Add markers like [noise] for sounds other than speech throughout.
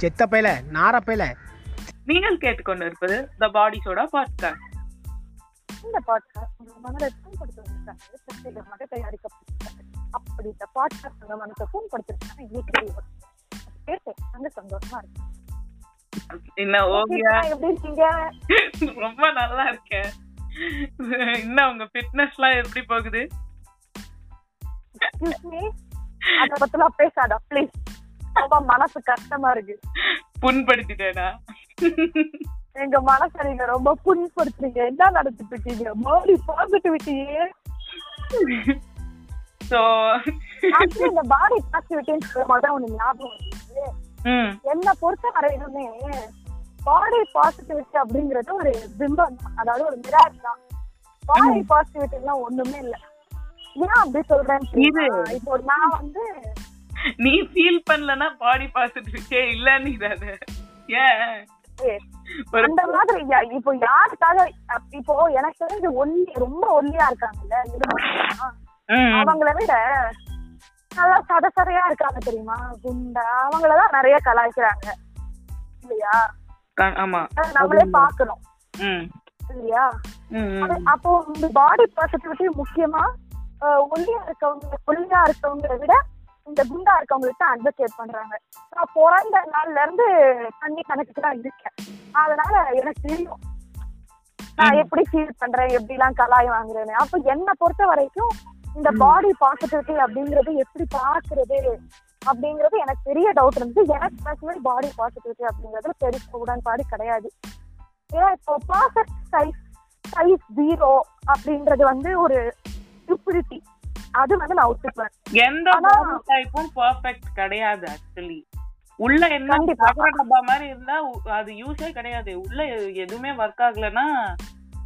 செத்த பையில நார பையில நீங்கள் கேட்டுக்கொண்டு இருப்பது த பாடி சோடா பாட்காஸ்ட் இந்த பாட்காஸ்ட் உங்க மனதை புண்படுத்துவதற்காக பிரத்யேகமாக தயாரிக்கப்பட்டது அப்படி இந்த பாட்காஸ்ட் உங்க மனத்தை புண்படுத்துறதுக்காக இன்னைக்கு கேட்டு சந்தோஷமா இருக்கு. என்ன ஓவியா எப்படி இருக்கீங்க? ரொம்ப நல்லா இருக்கேன். இன்னும் உங்க ஃபிட்னஸ்லாம் எப்படி போகுது? Excuse me? அத பத்திலாம் பேசாத ப்ளீஸ் மனசு கஷ்டமா இருக்கு. புண்படுத்திட்டேனா? எங்க மனசை நீங்க ரொம்ப புண்படுத்துறீங்க. என்ன நடந்துட்டு இருக்கீங்க பாடி பாசிட்டிவிட்டியே சோ இந்த பாடி பாசிட்டிவிட்டின்னு சொல்லும்போது ஒண்ணு ஞாபகம் என்னை பொறுத்த வரையிலுமே பாடி பாசிட்டிவிட்டி அப்படிங்கறது ஒரு பிம்பம் அதாவது ஒரு மிராஜ் தான். பாடி பாசிட்டிவிட்டி எல்லாம் ஒண்ணுமே இல்ல. ஏன் அப்படி சொல்றேன் இப்போ நான் வந்து நீ ஃபீல் பண்ணலனா பாடி பாசிட்டிவிட்டியே இல்லன்னு இதாது ஏன்? அந்த மாதிரி இப்போ யாருக்காக இப்போ எனக்கு தெரிஞ்சு ஒல்லி ரொம்ப ஒல்லியா இருக்காங்கல்ல அவங்கள விட நல்லா சதசதையா இருக்காங்க தெரியுமா? குண்டா. அவங்களதான் நிறைய கலாய்க்கிறாங்க. இல்லையா? அதை நம்மளே பாக்கணும் இல்லையா. அது- அப்போ இந்த பாடி பாசிட்டிவிட்டி முக்கியமா ஒல்லியா இருக்கவங்க ஒல்லியா இருக்கவங்களை விட இந்த குண்டா இருக்கவங்களுக்கு தான் அட்வொகேட் பண்றாங்க. நான் பிறந்த நாள்ல இருந்து தண்ணி கணக்குக்கு தான் இருக்கேன். அதனால எனக்கு தெரியும். நான் எப்படி ஃபீல் பண்றேன்? எப்படி எல்லாம் கலாய் வாங்குறேன்னு. அப்ப என்னை பொறுத்த வரைக்கும் இந்த பாடி பாசிட்டிவிட்டி அப்படிங்கறது எப்படி பாக்குறது அப்படிங்கறது எனக்கு பெரிய டவுட் இருந்துச்சு எனக்கு பர்சனலி பாடி பாசிட்டிவிட்டி அப்படிங்கறதுல பெரிய உடன்பாடு கிடையாது. ஏன்னா இப்போ பர்ஃபெக்ட் சைஸ் சைஸ் ஜீரோ அப்படின்றது வந்து ஒரு ஸ்டூபிடிட்டி அது வந்து நான் ஒத்துக்குவேன் எந்த டைப்பும் பெர்ஃபெக்ட் கிடையாது ஆக்சுவலி உள்ள என்ன டப்பா மாதிரி இருந்தா அது யூஸே கிடையாது. உள்ள எதுவுமே ஒர்க் ஆகலைன்னா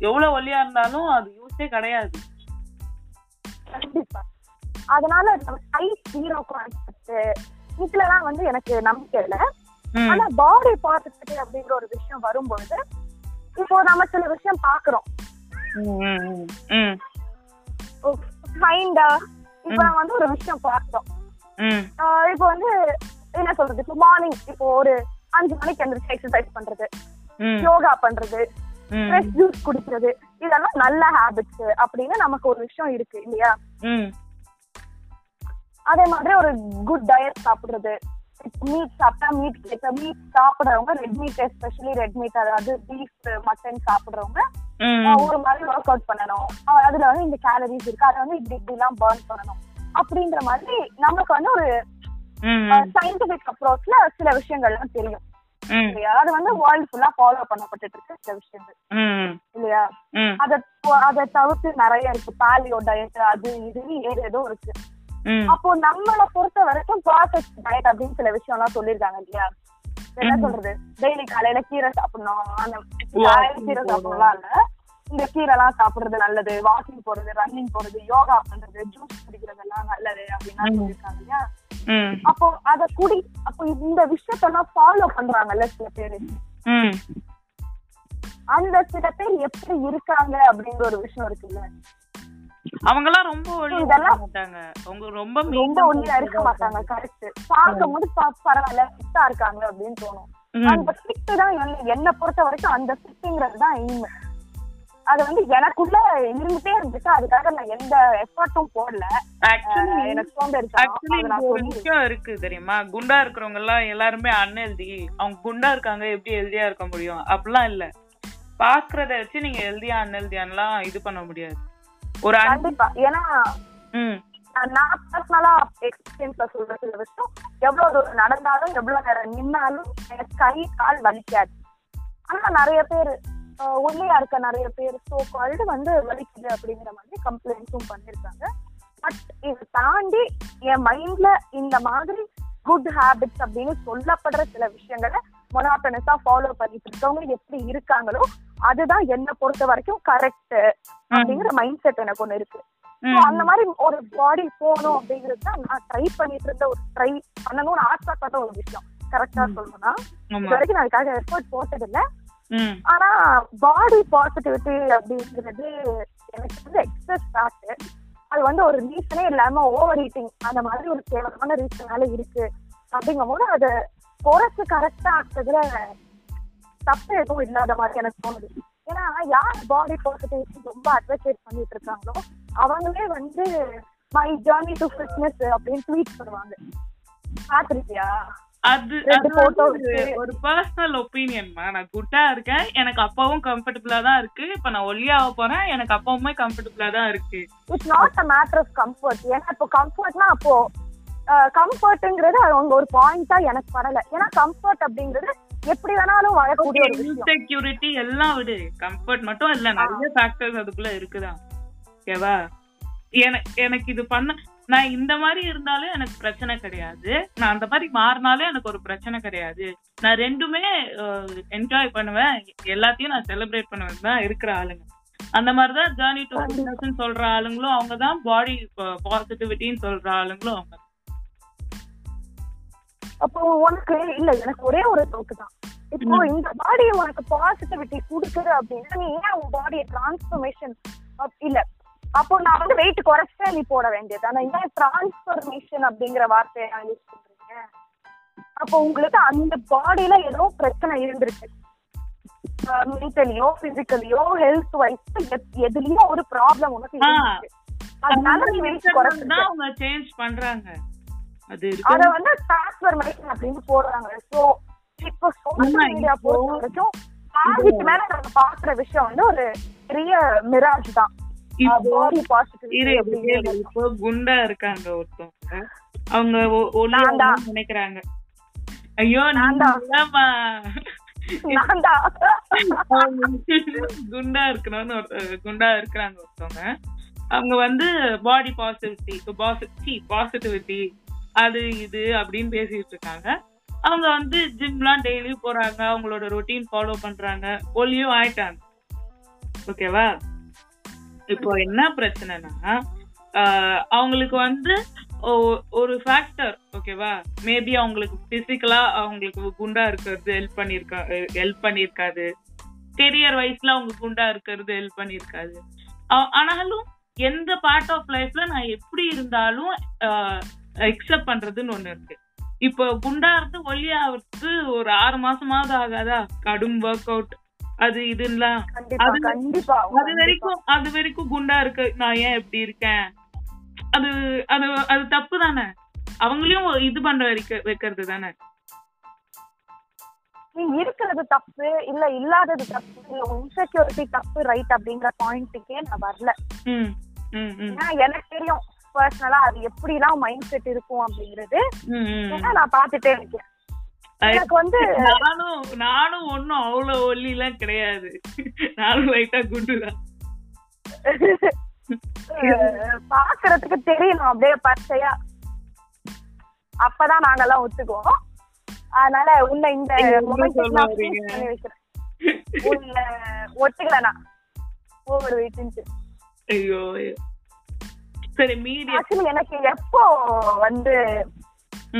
எவ்வளவு ஒல்லியா இருந்தாலும் அது யூஸே கிடையாது. அதனால சைஸ் ஜீரோ கான்செப்ட் இதுலலாம் வந்து எனக்கு நம்பிக்கை இல்லை. ஆனா பாடி பாசிட்டிவிட்டி அப்படிங்கிற ஒரு விஷயம் வரும்பொழுது இப்போ நம்ம சில விஷயம் பாக்குறோம் ம், மைண்டா இப்போ நம்ம வந்து ஒரு விஷயம் பார்த்தோம். இப்போ வந்து என்ன சொல்றது? இப்போ மார்னிங் இப்போ ஒரு அஞ்சு மணிக்கு எந்திரிச்சு எக்ஸசைஸ் பண்றது யோகா பண்றது ஃப்ரெஷ் ஜூஸ் குடிக்கிறது இதெல்லாம் நல்ல ஹாபிட்ஸ் அப்படின்னு நமக்கு ஒரு விஷயம் இருக்கு இல்லையா? அதே மாதிரி ஒரு குட் டயட் சாப்பிடுறது மீட் சாப்பிட்டா மீட் கேட்க meat சாப்பிடுறவங்க red meat especially red meat அதாவது பீஃப் மட்டன் சாப்பிடுறவங்க ஒரு மாதிரி ஒர்க் அவுட் பண்ணணும். அதுல வந்து இந்த கேலரிஸ் இருக்கு அதை வந்து இப்படி இப்படி எல்லாம் பர்ன் பண்ணணும். அப்படின்ற மாதிரி நமக்கு வந்து ஒரு சயின்டிபிக் அப்ரோச்ல சில விஷயங்கள்லாம் தெரியும். இல்லையா? அது வந்து வேர்ல்டு ஃபுல்லா ஃபாலோ பண்ணப்பட்டுட்டு இருக்கு சில விஷயங்கள். இல்லையா? அத அதை தவிர்த்து நிறைய இருக்கு. பாலியோ டயட் அது இது ஏது ஏதோ இருக்கு. அப்போ நம்மளை பொறுத்த வரைக்கும் ப்ராசஸ் டயட் அப்படின்னு சில விஷயம் எல்லாம் சொல்லிருக்காங்க இல்லையா? என்ன சொல்றது? டெய்லி காலையில கீரை சாப்பிடணும். அந்த காலையில கீரை சாப்பிடலாம் இல்ல இந்த கீரை எல்லாம் சாப்பிடுறது நல்லது. வாக்கிங் போறது ரன்னிங் போறது யோகா பண்றது ஜூஸ் குடிக்கிறதெல்லாம் நல்லது அப்படின்னா சொல்லியிருக்காங்க இல்லையா? அப்போ அத குடி அப்போ இந்த விஷயத்தெல்லாம் ஃபாலோ பண்றாங்கல்ல சில பேரு. அந்த சில பேர் எப்படி இருக்காங்க அப்படிங்கிற ஒரு விஷயம் இருக்குல்ல. அவங்கெல்லாம் ரொம்ப ஒல்லியா இருக்க இதெல்லாம் மாட்டாங்க. அவங்க ரொம்ப ரொம்ப ஒல்லியா இருக்க மாட்டாங்க கரெக்ட் பார்க்கும் போது பா- பரவாயில்ல ஃபிட்டா இருக்காங்க அப்படின்னு தோணும். அந்த ஃபிட் தான் என்ன- பொறுத்த வரைக்கும் அந்த ஃபிட்டுங்கிறது தான் எய்ம் அது வந்து எனக்குள்ள இருந்துட்டே இருந்துச்சு. அதுக்காக நான் எந்த எஃபர்ட்டும் போடல. எனக்கு இருக்கு தெரியுமா? குண்டா இருக்கிறவங்க எல்லாம் எல்லாருமே அன்ஹெல்தி அவங்க குண்டா இருக்காங்க எப்படி ஹெல்தியா இருக்க முடியும்? அப்படிலாம் இல்ல. பாக்குறத வச்சு நீங்க ஹெல்தியா அன்ஹெல்தியான்லாம் இது பண்ண முடியாது. ஒரு கண்டிப்பா. ஏன்னா நான் பர்சனலா எக்ஸ்பீரியன்ஸ்ல சொல்ற சில விஷயம். எவ்வளவு தூரம் நடந்தாலும் எவ்வளவு நேரம் நின்னாலும் எனக்கு கை கால் வலிக்காது. ஆனா நிறைய பேர் ஒல்லியா இருக்க நிறைய பேர் சோ கால்டு வந்து வலிக்குது அப்படிங்கிற மாதிரி கம்ப்ளைண்ட்ஸும் பண்ணிருக்காங்க. பட் இதை தாண்டி என் மைண்ட்ல இந்த மாதிரி குட் ஹேபிட்ஸ் அப்படின்னு சொல்லப்படுற சில விஷயங்களை மொனாட்டனஸா ஃபாலோ பண்ணிட்டு இருக்கவங்க எப்படி இருக்காங்களோ அதுதான் என்னை பொறுத்த வரைக்கும் கரெக்ட் அப்படிங்கிற மைண்ட் செட் எனக்கு ஒண்ணு இருக்கு. அந்த மாதிரி ஒரு பாடி போகணும் அப்படிங்கிறது தான் நான் ட்ரை பண்ணிட்டு இருந்த ஒரு ட்ரை பண்ணணும்னு ஆசைப்பட்ட ஒரு விஷயம். கரெக்டா சொல்லணும்னா இது வரைக்கும் நான் அதுக்காக எஃபர்ட் போட்டது இல்ல ஆனா பாடி பாசிட்டிவிட்டி அப்படிங்கிறது எனக்கு வந்து எக்ஸஸ் ஃபேட் அது வந்து ஒரு ரீசனே இல்லாம ஓவர் ஈட்டிங் அந்த மாதிரி ஒரு கேவலமான ரீசனால இருக்கு. அப்படிங்கும் போது அதை குறைச்சு கரெக்டா ஆக்குறதுல தப்பு எதுவும் இல்லாத மாதிரி எனக்கு தோணுது. ஏன்னா யார் பாடி பாசிட்டிவிட்டி ரொம்ப அட்வொகேட் பண்ணிட்டு இருக்காங்களோ அவங்களே வந்து மை ஜேர்னி டு ஃபிட்னஸ் அப்படின்னு ட்வீட் பண்ணுவாங்க. பாத்திருக்கியா அது. ஒரு பர்சனல் ஒப்பீனியன்மா நான் குட்டா இருக்கேன் எனக்கு அப்பாவும் கம்ஃபர்டபுளா தான் இருக்கு. இப்ப நான் ஒல்லியாக போறேன் எனக்கு அப்பாவுமே கம்ஃபர்டபுளா தான் இருக்கு. It's not a matter of comfort ஏன்னா இப்போ கம்ஃபர்ட்னா அப்போ கம்ஃபர்ட்ங்கிறது அவங்க ஒரு பாயிண்டா எனக்கு படல ஏன்னா கம்ஃபர்ட் அப்படிங்கிறது எப்படி வேணாலும் வாழக்கூடிய ஒரு இன்செக்யூரிட்டி எல்லாம் விடு. கம்ஃபர்ட் மட்டும் இல்ல நிறைய ஃபேக்டர்ஸ் அதுக்குள்ள இருக்குதான் ஓகேவா எனக்கு எனக்கு இது பண்ண நான் இந்த மாதிரி இருந்தாலும் எனக்கு பிரச்சனை கிடையாது. நான் அந்த மாதிரி மாறினாலும் எனக்கு ஒரு பிரச்சனை கிடையாது. நான் ரெண்டுமே என்ஜாய் பண்ணுவேன். எல்லாத்தையும் நான் செலிப்ரேட் பண்ணுவேன். தான் இருக்கிற ஆளுங்க. அந்த மாதிரிதான் ஜேர்னி டு சொல்ற ஆளுங்களும் அவங்க தான் பாடி பாசிட்டிவிட்டின்னு சொல்ற ஆளுங்களும் அவங்க. அப்போ உனக்கு இல்ல எனக்கு ஒரே ஒரு டவுட் தான். இப்போ இந்த பாடி உனக்கு பாசிட்டிவிட்டி கொடுக்குது அப்படின்னா நீ ஏன் உன் பாடியை டிரான்ஸ்ஃபர்மேஷன் இல்ல. அப்போ நான் வந்து வெயிட் குறைச்சே நீ போட வேண்டியது. ஆனா ஏன் டிரான்ஸ்ஃபர்மேஷன் அப்படிங்கிற வார்த்தையை நான் யூஸ் பண்றீங்க? அப்போ உங்களுக்கு அந்த பாடியில ஏதோ பிரச்சனை இருந்திருக்கு. மென்டலியோ பிசிக்கலியோ ஹெல்த் வைஸ் எதுலயோ ஒரு ப்ராப்ளம் உனக்கு அதனால நீ வெயிட் தான் அவங்க சேஞ்ச் பண்றாங்க. அது அத வந்து டிரான்ஸ்ஃபர்மேஷன் அப்படின்னு போடுறாங்க. சோ இப்போ சோஷியல் மீடியா பொறுத்த வரைக்கும் பாதிக்கு மேல நம்ம பாக்குற விஷயம் வந்து ஒரு பெரிய மிராஜ் தான். இப்போ குண்டா இருக்காங்க ஒருத்தவங்க. அவங்க நினைக்கிறாங்க. ஐயோ நான் [laughs] குண்டா இருக்கணும்னு ஒரு- குண்டா இருக்கிறாங்க ஒருத்தவங்க. அவங்க வந்து பாடி பாசிட்டிவிட்டி பாசிட்டிவிட்டி அது இது அப்படின்னு பேசிட்டு இருக்காங்க. அவங்க வந்து ஜிம்லாம் டெய்லி போறாங்க. அவங்களோட ரொட்டீன் ஃபாலோ பண்றாங்க. ஒல்லியும் ஆயிட்டாங்க. ஓகேவா இப்போ என்ன பிரச்சனைனா ஆஹ் அவங்களுக்கு வந்து ஒரு ஃபேக்டர் ஓகேவா மேபி அவங்களுக்கு பிசிக்கலா அவங்களுக்கு குண்டா இருக்கிறது ஹெல்ப் பண்ணிருக்கா ஹெல்ப் பண்ணிருக்காது கெரியர் வைஸ்ல அவங்க குண்டா இருக்கிறது ஹெல்ப் பண்ணிருக்காது ஆனாலும் எந்த பார்ட் ஆஃப் லைஃப்ல நான் எப்படி இருந்தாலும் எக்ஸெப்ட் பண்றதுன்னு ஒண்ணு இருக்கு. இப்போ குண்டா இருந்து ஒல்லியாவது ஒரு ஆறு மாசமாவது ஆகாதா? கடும் ஒர்க் அவுட் அது இதுலாம் அது- வரைக்கும் அது வரைக்கும் குண்டா இருக்கு. நான் ஏன் எப்படி இருக்கேன்? அது அது அது தப்பு தானே? அவங்களையும் இது பண்ற வைக்க வைக்கிறது தானே? நீ இருக்கிறது தப்பு இல்ல இல்லாதது தப்பு இல்ல இன்செக்யூரிட்டி தப்பு ரைட் அப்படிங்கிற பாயிண்ட்டுக்கே நான் வரல. எனக்கு தெரியும். பர்சனலா அது எப்படிலாம் மைண்ட் செட் இருக்கும் அப்படிங்கிறது நான் பாத்துட்டே இருக்கேன். எனக்கு வந்து நானும் நானும் ஒன்னும் அவ்வளவு ஒல்லிலாம் கிடையாது. நானும் லைட்டா குண்டுதான். [laughs] பாக்குறதுக்கு தெரியணும் அப்படியே பச்சையா. அப்பதான் நாங்கெல்லாம் ஒத்துக்குவோம். அதனால உன்னை இந்த ஒத்துக்கலனா ஓவர் வெயிட் ஐயோ ஐயோ. சரி ஆக்சுவலி எனக்கு எப்போ வந்து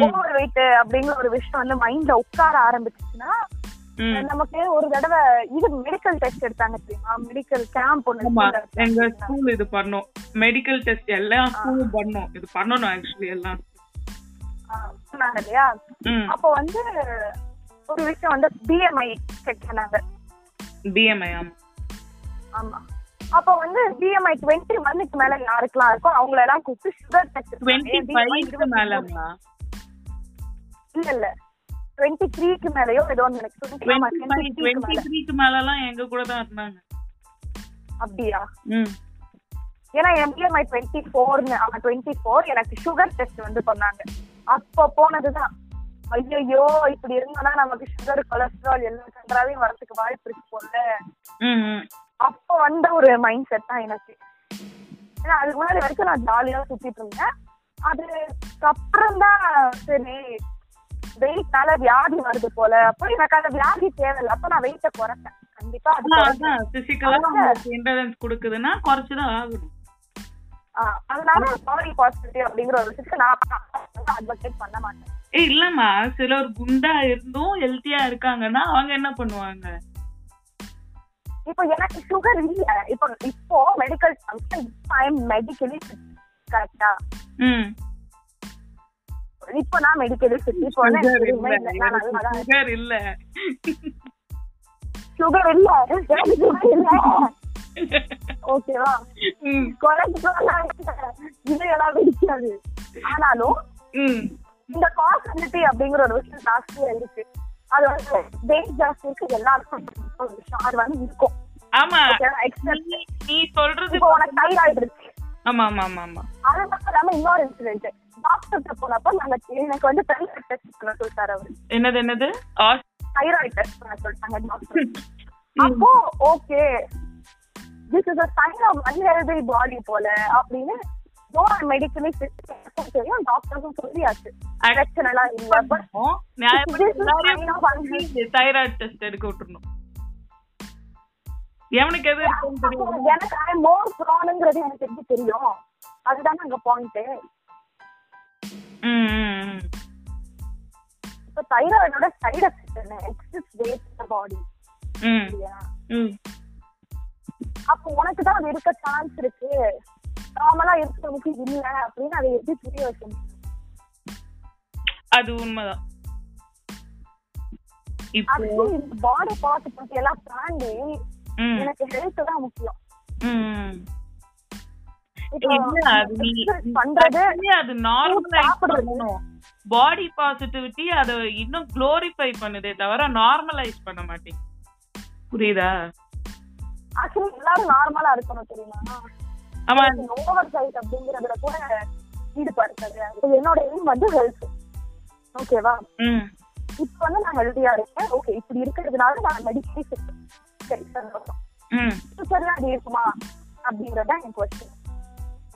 ஓவர் வெயிட் அப்படிங்கிற ஒரு விஷயம் வந்து மைண்ட்ல உட்கார ஆரம்பிச்சுச்சுன்னா நமக்கு ஒரு தடவை இது மெடிக்கல் டெஸ்ட் எடுத்தாங்க தெரியுமா? மெடிக்கல் கேம்ப் ஒண்ணு எங்க. ஸ்கூல் இது பண்ணோம். மெடிக்கல் டெஸ்ட் எல்லா ஸ்கூலும் பண்ணோம். இது பண்ணணும் ஆக்சுவலி எல்லாம். சொன்னாங்க இல்லையா? அப்போ வந்து ஒரு விஷயம் வந்து பிஎம்ஐ செக் பண்ணாங்க. பிஎம்ஐ ஆமா. ஆமா. அப்போ வந்து பிஎம்ஐ டுவெண்ட்டி ஒன்னுக்கு மேல யாருக்கெல்லாம் இருக்கோ அவங்கள எல்லாம் கூப்பிட்டு சுகர் டெஸ்ட் டுவெண்ட்டி மேலங்களா? இல்ல இல்ல. டுவெண்ட்டி த்ரீக்கு மேலயோ ஏதோ ஒண்ணு எனக்கு டுவெண்ட்டி ஃபைவ் 23 க்கு டுவெண்ட்டி மேல. மேலலாம் எங்க கூட தான் இருந்தாங்க. அப்படியா? ஏன்னா என் பிஎம்ஐ டுவெண்ட்டி ஃபோர்னு அவன் டுவெண்ட்டி ஃபோர் எனக்கு சுகர் டெஸ்ட் வந்து பண்ணாங்க. அப்போ போனதுதான். ஐயோ இப்படி இருந்தோம்னா நமக்கு சுகர் கொலஸ்ட்ரால் எல்லா கன்றாவையும் வரதுக்கு வாய்ப்பு இருக்கு போல. அப்போ வந்த ஒரு மைண்ட் செட் தான் எனக்கு. ஏன்னா அதுக்கு முன்னாடி வரைக்கும் நான் ஜாலியா சுத்திட்டு இருந்தேன். அதுக்கப்புறம் தான் சரி வெயிட்னால வியாதி வருது போல. அப்போ எனக்கு அந்த வியாதி தேவையில்ல. அப்ப நான் வெயிட்ட குறைச்சேன் கண்டிப்பா கொடுக்குதுன்னா குறைச்சுதான் ஆகணும். அதனால பாடி பாசிட்டிவிட்டி அப்படிங்கிற ஒரு விஷயத்துக்கு நான் அட்வொகேட் பண்ண மாட்டேன். ஏய் இல்லம்மா. சிலர் குண்டா இருந்தும் ஹெல்த்தியா இருக்காங்கன்னா அவங்க என்ன பண்ணுவாங்க? இப்போ எனக்கு சுகர் இல்ல இப்போ இப்போ மெடிக்கல் ஐ எம் மெடிக்கலி கரெக்டா இப்ப நான் மெடிக்கலி சுத்தி போனேன் சுகர் இல்ல. சுகர் இல்ல. சுகர் இல்ல. ஓகேவா இது எல்லாம் வெடிக்காது ஆனாலும் இந்த காஸ்டிலிட்டி அப்படிங்கிற ஒரு விஷயம் ஜாஸ்தியா இருக்கு. அது வந்து வெயிட் ஜாஸ்தி இருக்கு. எல்லாருக்கும் ஒரு விஷயம். அது வந்து இருக்கும். ஆமா. நீ- சொல்றது உனக்கு தைராய்டு இருக்கு. ஆமா ஆமா ஆமா ஆமா. அது மட்டும் இல்லாம இன்னொரு இன்சிடென்ட் டாக்டர் போனப்ப நாங்க எனக்கு வந்து தைராய்டு டெஸ்ட் பண்ண சொல்லிட்டாரு அவரு. என்னது என்னது? தைராய்டு டெஸ்ட் பண்ண சொல்லிட்டாங்க டாக்டர் அப்போ okay this is a sign of unhealthy body போல அப்படின்னு மெடிக்கலி தெரியும் டாக்டர்ஸும் சொல்லியாச்சு பிரச்சனை எல்லாம் இல்ல பட் தைராய்டு டெஸ்ட் எடுக்க விட்டுறணும். எனக்கு மோர் ப்ரானுங்கிறது எனக்கு எப்படி தெரியும்? அதுதானே அங்க பாயிண்ட். இப்ப தைராய்டோட சைடு எஃபெக்ட் என்ன? Excess weight body. அப்போ உனக்கு தான் அது இருக்க சான்ஸ் இருக்கு. நார்மலா இருக்கவனுக்கு இல்ல அப்படின்னு அதை எப்படி புரிய வைக்க முடியும் அது உண்மைதான். இப்போ பாடி பாசிட்டிவிட்டி எல்லாம் தாண்டி எனக்கு ஹெல்த் தான் முக்கியம். பாடி பாசிட்டிவிட்டி அத இன்னும் குளோரிஃபை பண்ணுதே தவிர நார்மலைஸ் பண்ண மாட்டேங்குது புரியுதா? ஆக்சுவலி எல்லாரும் நார்மலா இருக்கணும் தெரியுமா? ஆமா. ஓவர் சைட் அப்படிங்கறதுல கூட ஈடுபாடு கிடையாது இப்ப என்னோட எய்ம் வந்து ஹெல்த் ஓகேவா இப்ப வந்து நான் ஹெல்த்தியா இருக்கேன். ஓகே இப்படி இருக்கிறதுனால நான் மெடிக்கேஷன் ஃபியூச்சர்ல அது இருக்குமா? அப்படிங்கறத என் கொஸ்டின்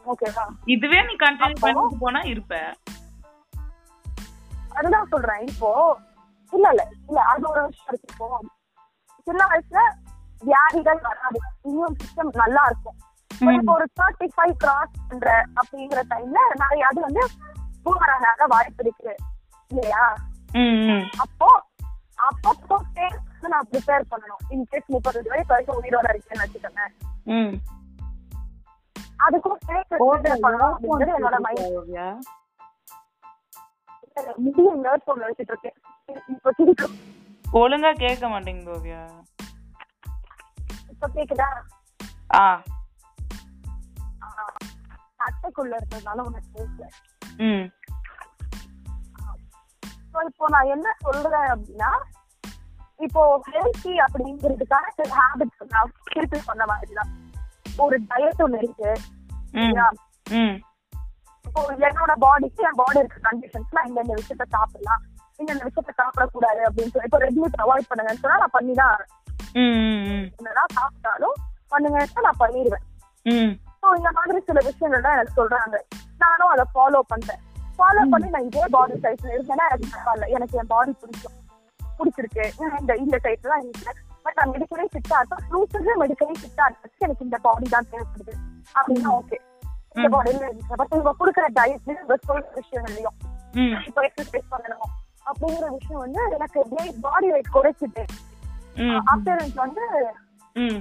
ஓகேவா இதுவே நீ கண்டினியூ பண்ணிட்டு போனா இருப்ப. அதுதான் சொல்றேன். இப்போ இல்ல இல்ல இல்ல அது ஒரு விஷயம் இருக்கு. இப்போ சின்ன வயசுல வியாதிகள் வராது. இம்யூன் சிஸ்டம் நல்லா இருக்கும். இப்போ ஒரு தேர்ட்டி ஃபைவ் கிராஸ் பண்ற அப்படிங்கிற டைம்ல நிறைய அது வந்து பூமராக வாய்ப்பு இருக்கு. இல்லையா? அப்போ அப்பப்போ வந்து நான் ப்ரிப்பேர் பண்ணணும். இன்கேஸ் முப்பது வயசு வரைக்கும் உயிரோட இருக்கேன்னு வச்சுக்கோங்க ம். அதுக்கும் என்னோட மைண்ட் ஓவியா முடியும் நர்ஸ் ஒன்று வச்சுட்டு இருக்கேன். இப்போ சிரிக்கும் ஒழுங்கா கேட்க மாட்டேங்குது ஓவியா இப்போ கேக்குதா? ஆ. ஆஹ் அட்டைக்குள்ள இருக்கிறதுனால உனக்கு ஸோ இப்போ நான் என்ன சொல்றேன் அப்படின்னா இப்போ ஹெல்த்தி அப்படிங்கிறதுக்கான சில ஹேபிட்ஸ் நான் திருப்பி சொன்ன மாதிரி தான் ஒரு டயட் ஒன்று இருக்கு. இப்போ என்னோட பாடிக்கு என் பாடி இருக்க கண்டிஷன்ஸ் நான் இந்த விஷயத்த சாப்பிடலாம். இந்த இந்த விஷயத்த சாப்பிடக்கூடாது அப்படின்னு சொல்லி இப்போ ரெட் மீட் அவாய்ட் பண்ணுங்கன்னு சொன்னா நான் பண்ணி தான் ம் ம். என்னதான் சாப்பிட்டாலும் பண்ணுங்கன்னு நான் பண்ணிடுவேன் ஸோ இந்த மாதிரி சில விஷயங்கள் தான் எனக்கு சொல்றாங்க. நானும் அதை ஃபாலோ பண்றேன். ஃபாலோ பண்ணி நான் இதே பாடி சைஸ்ல இருந்தேன்னா எனக்கு பரவாயில்ல எனக்கு என் பாடி பிடிக்கும். பிடிச்சிருக்கு. இந்த இந்த சைஸ்ல தான் இருக்கேன் பட் நான் மெடிக்கலி ஃபிட்டா இருக்கேன் ஃபியூச்சர்ல மெடிக்கலி ஃபிட்டா இருக்கு எனக்கு இந்த பாடி தான் தேவைப்படுது. அப்படின்னா ஓகே இந்த பாடியில இருக்கு பட் இவங்க கொடுக்குற டயட்லயும் இவங்க சொல்ற விஷயங்களையும் இப்போ எக்ஸசைஸ் பண்ணணும் அப்படிங்கிற விஷயம் வந்து எனக்கு பாடி வெயிட் குறைச்சிட்டு ம். அப்பியரன்ஸ் வந்து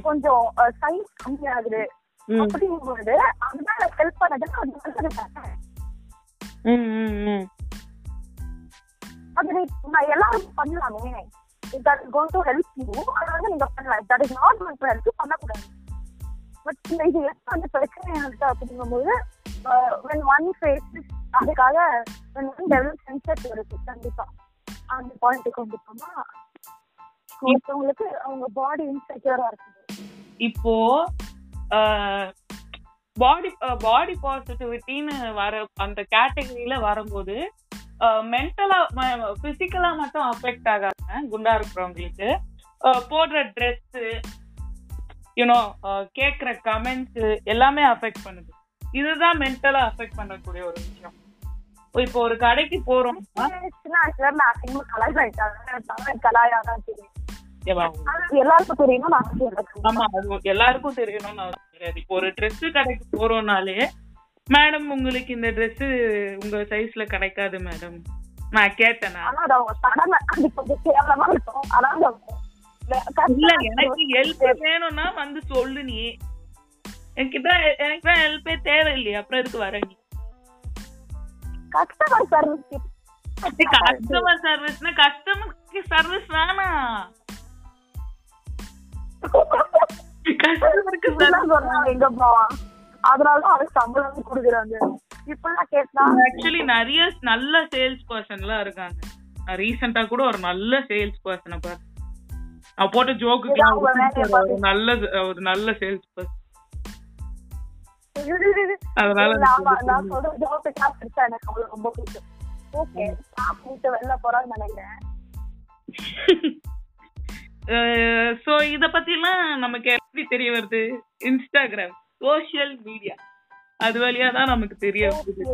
கொஞ்சம் சைஸ் கம்மியாகுது. அப்படிங்கும்போது எனக்கு ஹெல்ப் பண்ணது அது நான் எல்லாரும் பண்ணலாமே. That is going to help you அதை வந்து நீங்க பண்ணலாம். That is not going to help பண்ணக்கூடாது. பட் இந்த இது எப்ப அந்த பிரச்சனை இருக்கு அப்படிங்கும்போது வென் ஒன் ஃபேஸ் அதுக்காக வென் ஒன் டெவலப் சென்சர் இருக்கு கண்டிப்பா. அந்த பாயிண்ட் கொண்டு போனா ஒருத்தவங்களுக்கு அவங்க பாடி இன்செக்யூரா இருக்குது. இப்போ பாடி பாடி பாசிட்டிவிட்டின்னு வர அந்த கேட்டகரியில வரும்போது மென்டலா பிசிக்கலா மட்டும் அஃபெக்ட் ஆகாம குண்டா இருக்கிறவங்களுக்கு போடுற ட்ரெஸ் யூனோ கேட்குற கமெண்ட்ஸ் எல்லாமே அஃபெக்ட் பண்ணுது. இதுதான் மென்டலா அஃபெக்ட் பண்ணக்கூடிய ஒரு விஷயம். இப்போ ஒரு கடைக்கு போறோம் எல்லாருக்கும் தெரியணும் ஆமா அது எல்லாருக்கும் தெரியணும்னு கிடையாது இப்போ ஒரு Dress கடைக்கு போறோம்னாலே மேடம் உங்களுக்கு இந்த Dress உங்க சைஸ்ல கிடைக்காது மேடம் நான் கேட்டேனா? இல்ல எனக்கு ஹெல்ப் வேணும்னா வந்து சொல்லு நீ. என்கிட்ட எனக்கு தான் ஹெல்ப்பே தேவை இல்லையா அப்புறம் எதுக்கு வர நீ? கஸ்டமர் சர்வீஸ் கஸ்டமர் சர்வீஸ்னா கஸ்டமருக்கு சர்வீஸ் வேணாம் எங்க போவான் அதனாலதான் அவனுக்கு சம்பளம் கொடுக்குறாங்க. இப்பெல்லாம் கேட்டா ஆக்சுவலி நிறைய நல்ல சேல்ஸ் பர்சன்லாம் இருக்காங்க. நான் ரீசெண்டா கூட ஒரு நல்ல சேல்ஸ் பர்சனை பாரு நான் போட்ட பார்த்து- நல்ல ஒரு நல்ல சேல்ஸ் பர்சன் அதனால நான் சொல்ற எல்லாம் எனக்கு அவ்வளவு ரொம்ப பிடிக்கும். ஓகே சாப்பிட்டு வெளில போறான்னு நினைக்கிறேன். [laughs] சோ இத பத்தி எல்லாம் நமக்கு எப்படி தெரிய வருது. இன்ஸ்டாகிராம் சோஷியல் மீடியா அது வழியா தான் நமக்கு தெரிய வருது.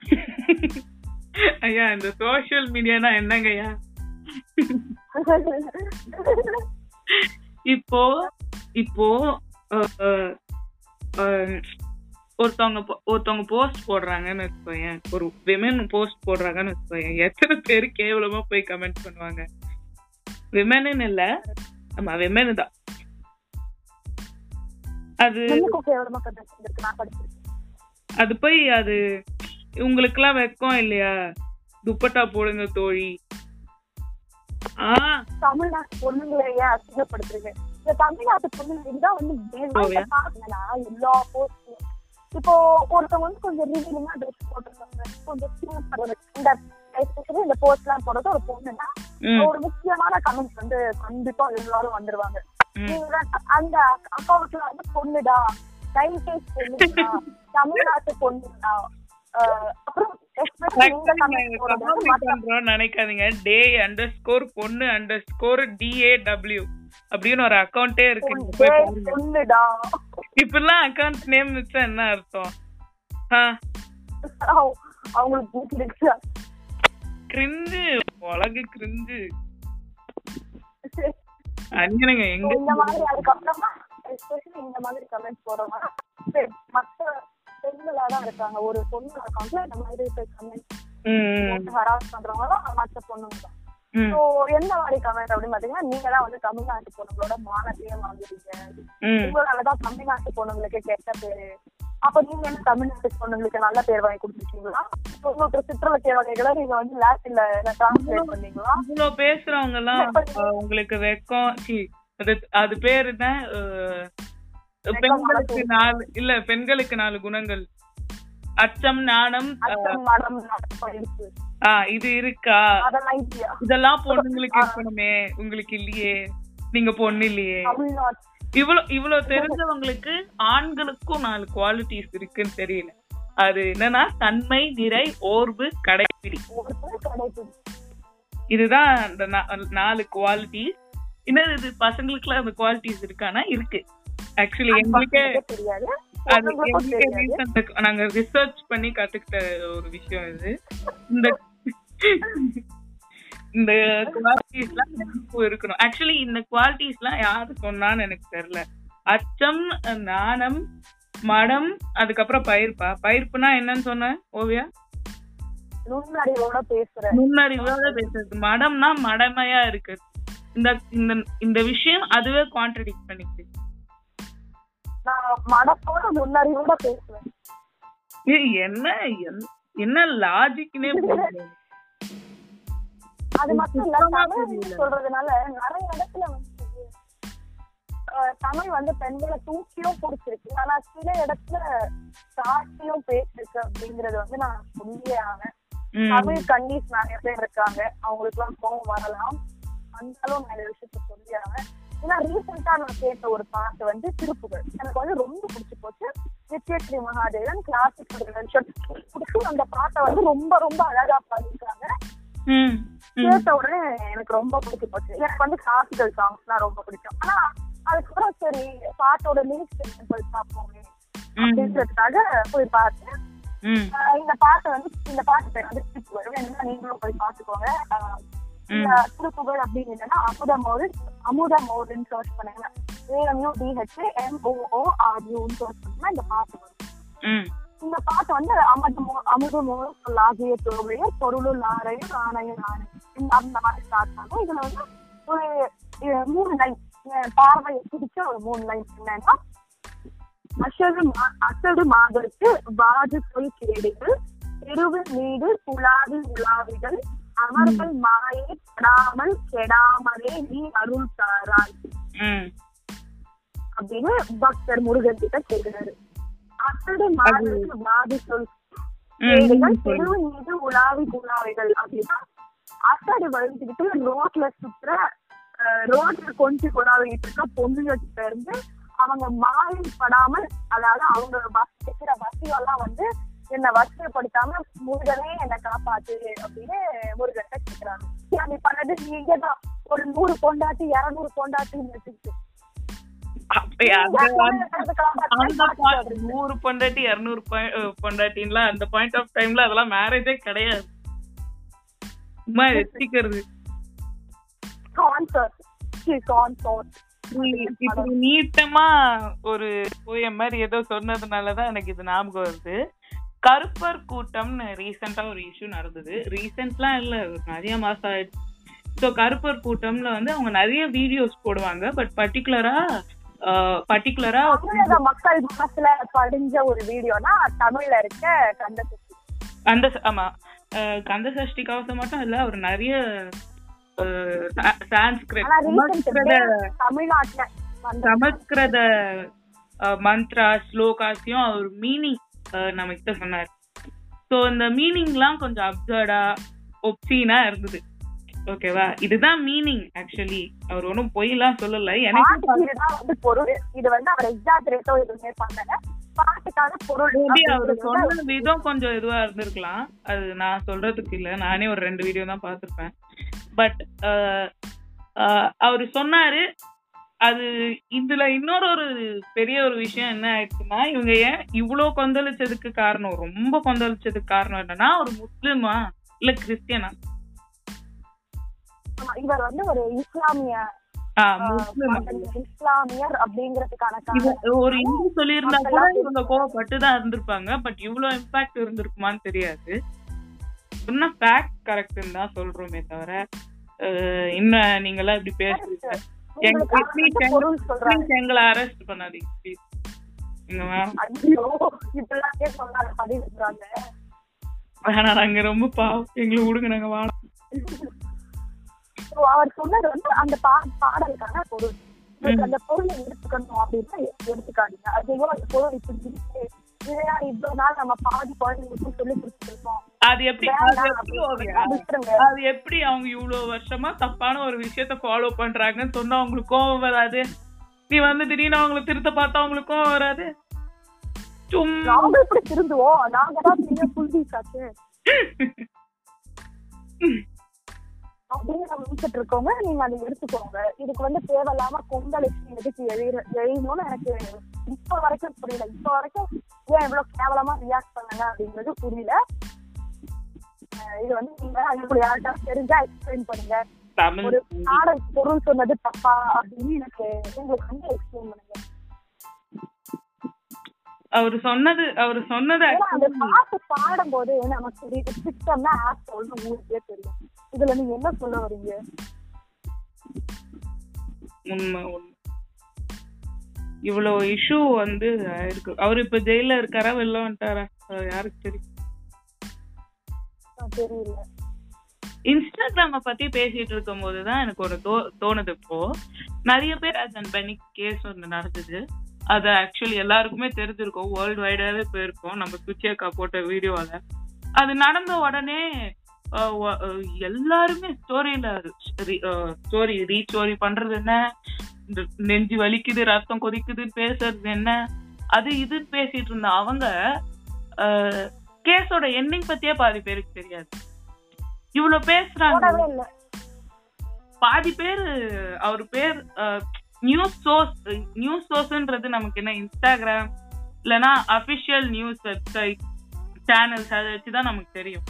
[laughs] ஐயா இந்த சோஷியல் மீடியானா என்னங்கய்யா இப்போ இப்போ ஒருத்தவங்க ஒருத்தவங்க போஸ்ட் போடுறாங்கன்னு வச்சுக்கோயேன். ஒரு விமன் போஸ்ட் போடுறாங்கன்னு வச்சுக்கோயேன். எத்தனை பேர் கேவலமா போய் கமெண்ட் பண்ணுவாங்க? விமன்னு இல்ல. ஆமா விமனு தான். அது அது போய் அது உங்களுக்கெல்லாம் வெக்கம் இல்லையா? துப்பட்டா போடுங்க தோழி. தமிழ்நாட்டு பொண்ணுங்களை ஏன் அசிங்கப்படுத்துறீங்க. இந்த தமிழ்நாட்டு பொண்ணுங்க இதுதான் வந்து எல்லா போஸ்ட் இப்போ ஒருத்தவங்க வந்து கொஞ்சம் ரிவீலிங்கா ட்ரெஸ் போட்டிருக்காங்க. கொஞ்சம். இந்த especially இந்த போஸ்ட் எல்லாம் போடுறது ஒரு பொண்ணுன்னா ஒரு முக்கியமான கமெண்ட் வந்து கண்டிப்பா எல்லாரும் வந்துருவாங்க. அந்த அக்கௌண்ட்ல வந்து பொண்ணுடா டைம் பொண்ணுடா [laughs] தமிழ்நாட்டு பொண்ணுடா நினைக்காதீங்க. டே அண்டர் ஸ்கோர் பொண்ணு அண்டர் ஸ்கோர் டிஏடபிள்யூ அப்படின்னு ஒரு அக்கௌண்டே இருக்கு. இப்பெல்லாம் அக்கௌண்ட் நேம் வச்சா என்ன அர்த்தம்? அவங்களுக்கு கிரிஞ்சு உலகு கிரிஞ்சு. அஞ்சனங்க எங்க இந்த மாதிரி அதுக்கப்புறமா இந்த மாதிரி கமெண்ட்ஸ் போடுறவங்க பெ- மத்த பெண்களா தான் இருக்காங்க. ஒரு பொண்ணு அக்கௌண்ட்ல இந்த மாதிரி கமெண்ட் ஹராஸ் பண்றவங்க மத்த பொண்ணுங்க தான் ஸோ எந்த மாதிரி கமெண்ட் அப்படின்னு பாத்தீங்கன்னா நீங்க தான் வந்து தமிழ்நாட்டு பொண்ணுங்களோட மானத்தையே வாங்குறீங்க. உங்களாலதான் தமிழ்நாட்டு பொண்ணுங்களுக்கு கெட்ட பேரு. அப்ப நீங்க என்ன தமிழ்நாட்டு பொண்ணுங்களுக்கு நல்ல பேர் வாங்கி கொடுத்துருக்கீங்களா? உங்களுக்கு வகைகளை நீங்க வந்து லாட்டின்ல டிரான்ஸ்லேட் பண்ணீங்களா? இவ்வளவு பேசுறவங்க எல்லாம் உங்களுக்கு வெக்கம். அது அது பேரு தான் பெண்களுக்கு நாலு இல்ல பெண்களுக்கு நாலு குணங்கள். அச்சம் நாணம் இது இருக்கா? இதெல்லாம் பொண்ணுங்களுக்கு இருக்கணுமே. உங்களுக்கு இல்லையே. நீங்க பொண்ணு இல்லையே. இவ்வளவு இவ்வளவு தெரிஞ்சவங்களுக்கு ஆண்களுக்கும் நாலு குவாலிட்டிஸ் இருக்குன்னு தெரியல. அது என்னன்னா தன்மை நிறை ஓர்வு கிடைக்குது இதுதான் அந்த நாலு குவாலிட்டிஸ் இன்னும் இது? பசங்களுக்குலாம் அந்த குவாலிட்டிஸ் இருக்கானா? இருக்கு. ஆக்சுவலி எங்களுக்கே தெரியாது. நாங்க ரிசர்ச் பண்ணி கத்துக்கிட்ட ஒரு விஷயம் இது. இந்த [laughs] இந்த குவாலிட்டிஸ்லாம் இருக்கணும். ஆக்சுவலி இந்த குவாலிட்டிஸ்லாம் யாரு சொன்னான்னு எனக்கு தெரியல. அச்சம் நாணம் மடம் அதுக்கப்புறம் பயிர்ப்பா? பயிர்ப்புனா என்னன்னு சொன்ன ஓவியா? நுண்ணறிவோட பேசுறேன். நுண்ணறிவோட பேசுறது. மடம்னா மடமையா இருக்கு. இந்த இந்த இந்த விஷயம் அதுவே கான்ட்ரடிக்ட் பண்ணிக்குது நான் மனத்தோட நுண்ணறிவோட பேசுவேன். என்ன என்ன- லாஜிக்னே அது மட்டும் இல்ல சுத்தமா தமிழ் புரியல. சொல்றதுனால நிறைய இடத்துல வந்து தமிழ் வந்து பெண்களை தூக்கியும் பிடிச்சிருக்கு. ஆனா சில இடத்துல தாட்டியும் பேசிருக்கு அப்படிங்கறது வந்து நான் சொல்லியே ஆனேன். தமிழ் கன்னிஸ் நிறைய பேர் இருக்காங்க. அவங்களுக்கு எல்லாம் கோவம் வரலாம். அந்தாலும் நிறைய விஷயத்த சொல்லி ஆனேன் ஏன்னா ரீசெண்டா நான் கேட்ட ஒரு பாட்டு வந்து திருப்புகள். எனக்கு வந்து ரொம்ப பிடிச்சு போச்சு. நித்யஸ்ரீ மகாதேவன் கிளாசிக் பிடிச்சி அந்த பாட்டை வந்து ரொம்ப ரொம்ப அழகா பாடிருக்காங்க. கேட்ட உடனே எனக்கு ரொம்ப பிடிச்சு போச்சு. எனக்கு வந்து கிளாசிக்கல் சாங்ஸ்லாம் ரொம்ப பிடிக்கும். ஆனா அதுக்கப்புறம் சரி பாட்டோட லிரிக்ஸ் போய் பார்ப்போமே. அப்படின்றதுக்காக போய் பார்த்தேன். இந்த பாட்டு வந்து இந்த பாட்டு பேர் வந்து திருப்புகழ் வேணும்னா நீங்களும் போய் இந்த திருப்புகழ் அப்படின்னு என்னன்னா அமுத மோடு அமுத மோடுன்னு சர்ச் பண்ணுங்க. ஏஎம்யூ டிஹெச் சர்ச் பண்ணா இந்த பாட்டு வரும். இந்த பாட்டு வந்து அமுதமோ அமுதமோ சொல்லாகிய தோவையர் பொருளும் நாரையும் நாணயம் நாணயம் இந்த அந்த மாதிரி ஸ்டார்ட் ஆகும் இதுல வந்து ஒரு மூணு லைன் பார்வையை பிடிச்ச ஒரு மூணு லைன் என்னன்னா அசடு மா- அசடு மாதருக்கு வாது சொல் கேடுகள் தெருவில் நீடு துளாது உலாவிகள் அமர்கள் மாயை படாமல் கெடாமலே நீ அருள் தாராய். அப்படின்னு பக்தர் முருகன் கிட்ட கேட்கிறாரு அசடு மாதருக்கு வாது சொல் தெருவு மீது உலாவி உலாவிகள் அப்படின்னா அசடு வழிஞ்சுக்கிட்டு ரோட்ல சுத்துற அஹ், ரோட்ல கொஞ்சம் உலாவிட்டு இருக்க பொண்ணுங்க கிட்ட இருந்து அவங்க மாயை படாமல் அதாவது அவங்க பஸ் இருக்கிற வசதியெல்லாம் வந்து என்னை வசதிப்படுத்தாம முருகனே என்னை காப்பாத்து அப்படின்னு முருகன் கேட்கிறாங்க அப்படி பண்ணது நீங்க தான். ஒரு நூறு பொண்டாட்டி இருநூறு வச்சுக்கிட்டு. point நூறு பொண்டாட்டி இருநூறு பொண்டாட்டின்லாம் அந்த பாயிண்ட் ஆஃப் டைம்ல அதெல்லாம் மேரேஜே கிடையாது. சும்மா வச்சுக்கிறது. நீட்டமா ஒரு போயம் மாதிரி ஏதோ சொன்னதுனாலதான் எனக்கு இது ஞாபகம் வருது. கருப்பர் கூட்டம்னு ரீசெண்டா ஒரு இஷ்யூ நடந்தது. ரீசெண்ட்லாம் இல்ல நிறைய மாசம் ஆயிடுச்சு. ஸோ கருப்பர் கூட்டம்ல வந்து அவங்க நிறைய வீடியோஸ் போடுவாங்க பட் பர்டிகுலரா பர்டிகுலரா மக்கள் மனசுல படிஞ்ச ஒரு வீடியோனா தமிழ்ல இருக்க கந்தசக்தி அந்த ஆமா. அஹ் கந்த சஷ்டி கவசம் மட்டும் இல்ல அவர் நிறைய சமஸ்கிருத மந்த்ரா ஸ்லோகாஸையும் அவர் மீனிங் நம்ம கிட்ட சொன்னார். ஸோ இந்த மீனிங்லாம் கொஞ்சம் அப்சர்டா ஒப்சீனா இருந்தது. ஓகேவா இதுதான் மீனிங் ஆக்சுவலி அவர் ஒன்றும் பொய்லாம் சொல்லல. எனக்கு பொருள். இது வந்து அவர் எக்ஸாஜரேட்டோ எதுவுமே பண்ணல. அவர் சொன்ன விதம் கொஞ்சம் இதுவா இருந்திருக்கலாம். அது நான் சொல்றதுக்கு இல்ல. நானே ஒரு ரெண்டு வீடியோ தான் பார்த்திருப்பேன். பட் அவர் சொன்னாரு அது இதுல இன்னொரு ஒரு பெரிய ஒரு விஷயம் என்ன ஆயிடுச்சுன்னா இவங்க ஏன் இவ்ளோ கொந்தளிச்சதுக்கு காரணம் ரொம்ப கொந்தளிச்சதுக்கு காரணம் என்னன்னா ஒரு முஸ்லிமா இல்ல கிறிஸ்டியனா? இவர் வந்து ஒரு இஸ்லாமிய இஸ்லாமியர் அப்படிங்கிறதுக்கான ஒரு இந்து சொல்லியிருந்தா கூட இவங்க கோவப்பட்டு தான் இருந்திருப்பாங்க பட் இவ்வளவு இம்பாக்ட் இருந்திருக்குமான்னு தெரியாது. சொன்ன ஃபேக்ட் கரெக்ட்னு தான் சொல்றோமே தவிர இன்னும் நீங்க எல்லாம் இப்படி பேசுறீங்க? எங்களை அரெஸ்ட் பண்ணாதீங்க ப்ளீஸ் வேணாம் நாங்க ரொம்ப பாவம். எங்களை விடுங்க நாங்க அவர் சொன்னது வந்து அந்த பாடலுக்கான பொருள். அந்த பொருளை எடுத்துக்கணும் அப்படின்னா எடுத்துக்காதீங்க. அதுவும் அந்த பொருள் இப்படி இதையா இவ்வளவு நாள் நம்ம பாதி குழந்தைங்களுக்கும் சொல்லி கொடுத்துருக்கோம் அது எப்படி அது எப்படி அவங்க இவ்வளவு வருஷமா தப்பான ஒரு விஷயத்த ஃபாலோ பண்றாங்கன்னு சொன்னா அவங்களுக்கு கோவம் வராது. நீ வந்து திடீர்னு அவங்கள திருத்த பார்த்தா அவங்களுக்கு கோவம் வராது. சும்மா நாங்க எப்படி திருந்துவோம்? நாங்க தான் பெரிய புல்வீசாச்சு அப்படின்னு நம்ம நினைச்சிட்டு இருக்கோங்க நீங்க அதை எடுத்துக்கோங்க. இதுக்கு வந்து தேவையில்லாம கொந்தளிச்சு எதுக்கு எழுத எழுதணும்னு எனக்கு இப்ப வரைக்கும் புரியல. இப்ப வரைக்கும் ஏன் இவ்வளவு கேவலமா ரியாக்ட் பண்ணல அப்படிங்கிறது புரியல. இது வந்து நீங்க யார்கிட்ட தெரிஞ்சா எக்ஸ்பிளைன் பண்ணுங்க. தமிழ் ஒரு பொருள் சொன்னது தப்பா அப்படின்னு எனக்கு உங்களுக்கு வந்து எக்ஸ்பிளைன் பண்ணுங்க. அவர் சொன்னது அவர் சொன்னது அந்த பாட்டு பாடும்போது நமக்கு தெரியுது சிஸ்டம்னா ஆப் சொல்லணும் உங்களுக்கே தெரியும். இதுல நீங்க என்ன சொல்ல வரீங்க? உண்மை உண்மை. இவ்வளவு இஷ்யூ வந்து இருக்கு அவர் இப்ப ஜெயில இருக்காரா வெளில வந்துட்டாரா? யாருக்கு தெரியும்? தெரியல. இன்ஸ்டாகிராம பத்தி பேசிட்டு இருக்கும் போதுதான் எனக்கு ஒரு தோ தோணுது இப்போ. நிறைய பேர் அஸ் அண்ட் பெனி கேஸ் ஒன்று நடந்தது. அது ஆக்சுவலி எல்லாருக்குமே தெரிஞ்சிருக்கும். வேர்ல்டு வைடாவே போயிருக்கோம். நம்ம சுச்சியக்கா போட்ட வீடியோல. அது நடந்த உடனே எல்லாருமே ஸ்டோரியில ஸ்டோரி ரீஸ்டோரி பண்றது என்ன? இந்த நெஞ்சு வலிக்குது ரத்தம் கொதிக்குதுன்னு பேசுறது என்ன? அது இதுன்னு பேசிட்டு இருந்த அவங்க கேஸோட எண்டிங் பத்தியே பாதி பேருக்கு தெரியாது. இவ்வளவு பேசுறாங்க பாதி பேர் அவர் பேர் நியூஸ் சோர்ஸ் நியூஸ் சோர்ஸ்ன்றது நமக்கு என்ன இன்ஸ்டாகிராம் இல்லனா அபிஷியல் நியூஸ் வெப்சைட் சேனல்ஸ் அதை வச்சுதான் நமக்கு தெரியும்.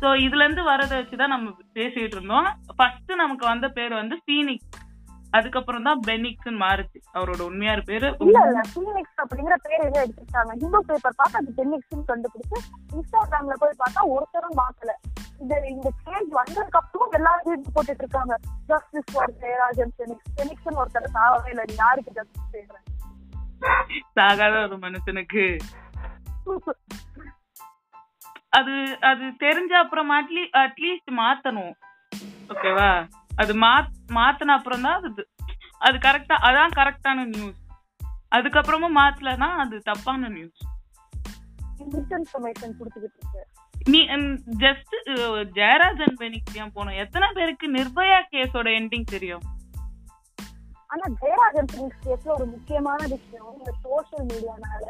ஸோ இதுல இருந்து வரதை வச்சுதான் நம்ம பேசிட்டு இருந்தோம். ஃபர்ஸ்ட் நமக்கு வந்த பேர் வந்து ஃபீனிக்ஸ் அதுக்கப்புறம் தான் பெனிக்ஸ்னு மாறுச்சு. அவரோட உண்மையார் பேரு இல்ல இல்ல பினிக்ஸ் அப்படிங்கிற பேர் எதுவும் எடுத்துட்டாங்க ஹிந்து பேப்பர் பார்த்தா அது பெனிக்ஸ்னு கண்டுபிடிச்சு இன்ஸ்டாகிராம்ல போய் பார்த்தா ஒருத்தரும் பார்க்கல. இந்த இந்த சேஞ்ச் வந்ததுக்கு அப்புறம் எல்லாரும் வீட்டு போட்டுட்டு இருக்காங்க. ஜஸ்டிஸ் ஃபார் ஜெயராஜன் பெனிக்ஸ் பெனிக்ஸ்னு ஒருத்தர் சாவவே இல்லை. யாருக்கு ஜஸ்டிஸ் செய்யறேன் சாகாத ஒரு மனுஷனுக்கு. அது அது தெரிஞ்ச அப்புறம் அட்லீஸ்ட் மாத்தணும். ஓகேவா அது மாத் மாத்தின அப்புறம் தான் அது அது கரெக்டா அதான் கரெக்டான நியூஸ் அதுக்கப்புறமும் மாத்தலன்னா அது தப்பான நியூஸ் நீ ஜஸ்ட் ஜெயராஜன் பெனிக்கு ஏன் போனோம்? எத்தனை பேருக்கு நிர்பயா கேஸோட எண்டிங் தெரியும்? ஆனா ஜெயராஜன் பினிக்ஸ் கேஸ்ல ஒரு முக்கியமான விஷயம் இந்த சோஷியல் மீடியானால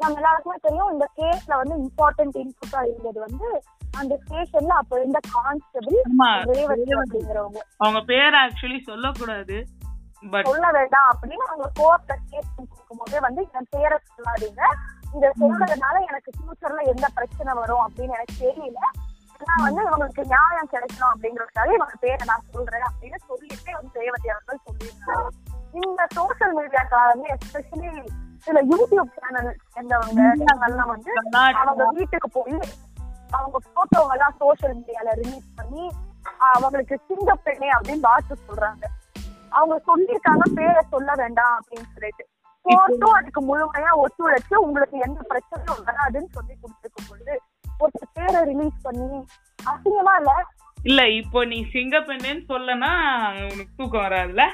நம்ம எல்லாருக்குமே தெரியும் இந்த கேஸ்ல வந்து இம்பார்ட்டன்ட் இன்புட்டா இருந்தது வந்து அந்த ஸ்டேஷன்ல அப்ப இருந்த கான்ஸ்டபிள் அவங்க பேர் ஆக்சுவலி சொல்லக்கூடாது சொல்ல வேண்டாம் அப்படின்னு அவங்க கோர்ட்ல ஸ்டேட்மெண்ட் கொடுக்கும்போதே வந்து என் பேரை சொல்லாதீங்க. இத சொல்றதுனால எனக்கு ஃபியூச்சர்ல எந்த பிரச்சனை வரும்? அப்படின்னு எனக்கு தெரியல. நான் வந்து இவங்களுக்கு நியாயம் கிடைக்கணும் அப்படிங்கறதுக்காக இவங்க பேரை நான் சொல்றேன் அப்படின்னு சொல்லிட்டு வந்து ரேவதி அவர்கள் சொல்லியிருந்தாங்க. இந்த சோசியல் மீடியாக்காக வந்து எஸ்பெஷலி சில யூடியூப் சேனல் சேர்ந்தவங்க வந்து அவங்க வீட்டுக்கு போய் அவங்க போட்டோங்க எல்லாம் சோசியல் மீடியால ரிலீஸ் பண்ணி அவங்களுக்கு சிங்க பெண்ணே அப்படின்னு வாழ்த்து சொல்றாங்க. அவங்க சொல்லியிருக்காங்க பேரை சொல்ல வேண்டாம் அப்படின்னு சொல்லிட்டு. கோர்ட்டும் அதுக்கு முழுமையா ஒத்துழைச்சு உங்களுக்கு எந்த பிரச்சனையும் வராதுன்னு சொல்லி கொடுத்துருக்கும் பொழுது ஒரு பேரை ரிலீஸ் பண்ணி அசிங்கமா இல்ல? இல்ல இப்போ நீ சிங்கப்பெண்ணேன்னு சொல்லனா உனக்கு தூக்கம் வராதுல்ல?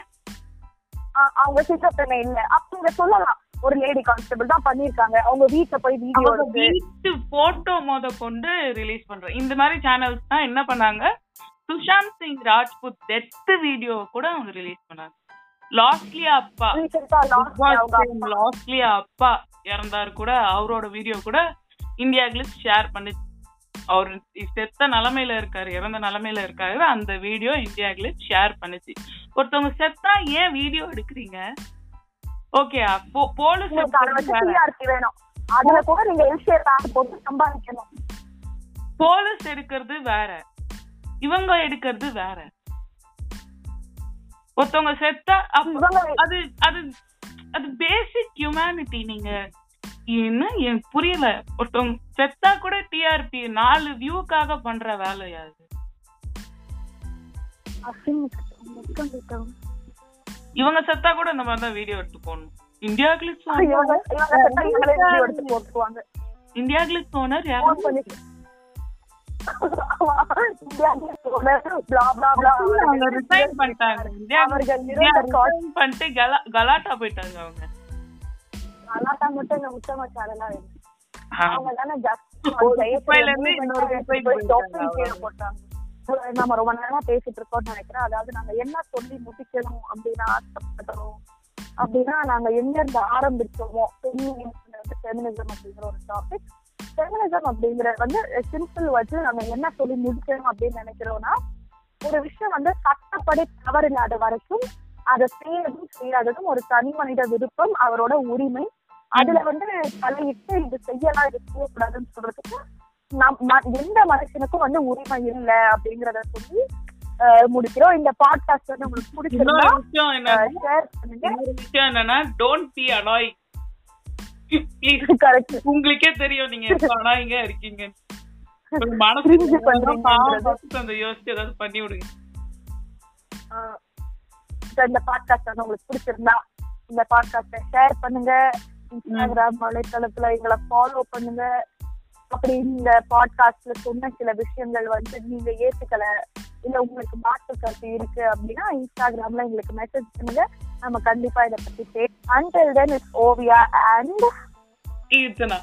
அவங்க சிங்க பெண்ணே இல்ல. அப்படிங்க சொல்லலாம். ஒரு லேடி கான்ஸ்டபிள் தான் பண்ணிருக்காங்க அவங்க வீட்டுல போய் வீடியோ வீட்டு போட்டோ முத கொண்டு ரிலீஸ் பண்றோம். இந்த மாதிரி சேனல்ஸ் தான் என்ன பண்ணாங்க? சுஷாந்த் சிங் ராஜ்புத் டெத் வீடியோ கூட அவங்க ரிலீஸ் பண்ணாங்க. லாஸ்ட்லியா அப்பா. லாஸ்ட்லியா அப்பா. இறந்தாரு கூட அவரோட வீடியோ கூட இந்தியா கிளிஸ் ஷேர் பண்ணி அவர் செத்த நிலமையில இருக்காரு இறந்த நிலமையில இருக்காரு அந்த வீடியோ இந்தியா கிளிஸ் ஷேர் பண்ணுச்சு. ஒருத்தவங்க செத்தா ஏன் வீடியோ எடுக்கிறீங்க? ஓகே போலீஸ் வேணும். அதுல கூட நீங்க போட்டு சம்பாதிக்கணும். போலீஸ் எடுக்கிறது வேற. இவங்க எடுக்கிறது வேற. ஒருத்தவங்க செத்தா அது அது அது பேசிக் ஹியூமனிட்டி நீங்க. என்ன எனக்கு புரியல. ஒருத்தவங்க செத்தா கூட டிஆர்பி நாலு வியூக்காக பண்ற வேலையா அது அசிங்கம் இவங்க செத்தா கூட இந்த மாதிரி தான் வீடியோ எடுத்து போடணும். இந்தியா போட்டுருவாங்க. இந்தியா கிளிக்ஸ் ஓனர் யாரு? Phone பண்ணி இந்தியா blah blah blah அவங்க ரிசைன் பண்ணிட்டாங்க. இந்தியா அவர்கள் இந்தியா இருந்த காட்சி resign பண்ணிட்டு கலா கலாட்டா போயிட்டாங்க அவங்க. அல்லாட்டா மட்டும் இந்த ஆ. அவங்க தானே போட்டாங்க. நம்ம ரொம்ப நேரமா பேசிட்டு இருக்கோம்னு நினைக்கிறேன். அதாவது நாங்க என்ன சொல்லி முடிக்கணும் அப்படின்னு ஆசைப்படுறோம் அப்படின்னா நாங்க எங்க இருந்து ஆரம்பிச்சோமோ ஃபெமினிசம் அப்படிங்கிற ஒரு டாபிக் ஃபெமினிசம் அப்படிங்கறது வந்து சிம்பிள் வச்சு நம்ம என்ன சொல்லி முடிக்கணும் அப்படின்னு நினைக்கிறோம்னா ஒரு விஷயம் வந்து சட்டப்படி தவறில்லாத வரைக்கும் அதை செய்யறதும் செய்யாததும் ஒரு தனி மனித விருப்பம் அவரோட உரிமை. அதுல வந்து தலையிட்டு இது செய்யலாம் இது செய்யக்கூடாதுன்னு சொல்றதுக்கு எந்த மனுஷனுக்கும் வந்து உரிமை இல்ல அப்படிங்கறத சொல்லி முடிக்கிறோம். இந்த பாட்காஸ்ட் வந்து உங்களுக்கு பிடிச்சிருந்தா என்னன்னா டோன்ட் பி அனாய் உங்களுக்கே தெரியும் நீங்க அனாயிங்க இருக்கீங்க. பார்த்து அந்த யோசிச்சு ஏதாவது பண்ணி விடுங்க. இந்த பாட்காஸ்ட் வந்து உங்களுக்கு பிடிச்சிருந்தா இந்த பாட்காஸ்ட ஷேர் பண்ணுங்க. இன்ஸ்டாகிராம் வலைத்தளத்துல எங்களை ஃபாலோ பண்ணுங்க. அப்படி இந்த பாட்காஸ்ட்ல சொன்ன சில விஷயங்கள் வந்து நீங்க ஏத்துக்கல இல்ல உங்களுக்கு மாற்று கருத்து இருக்கு அப்படின்னா இன்ஸ்டாகிராம்ல எங்களுக்கு மெசேஜ் பண்ணுங்க. நம்ம கண்டிப்பா இதை பத்தி பேச until then it's Oviya and Keerthana.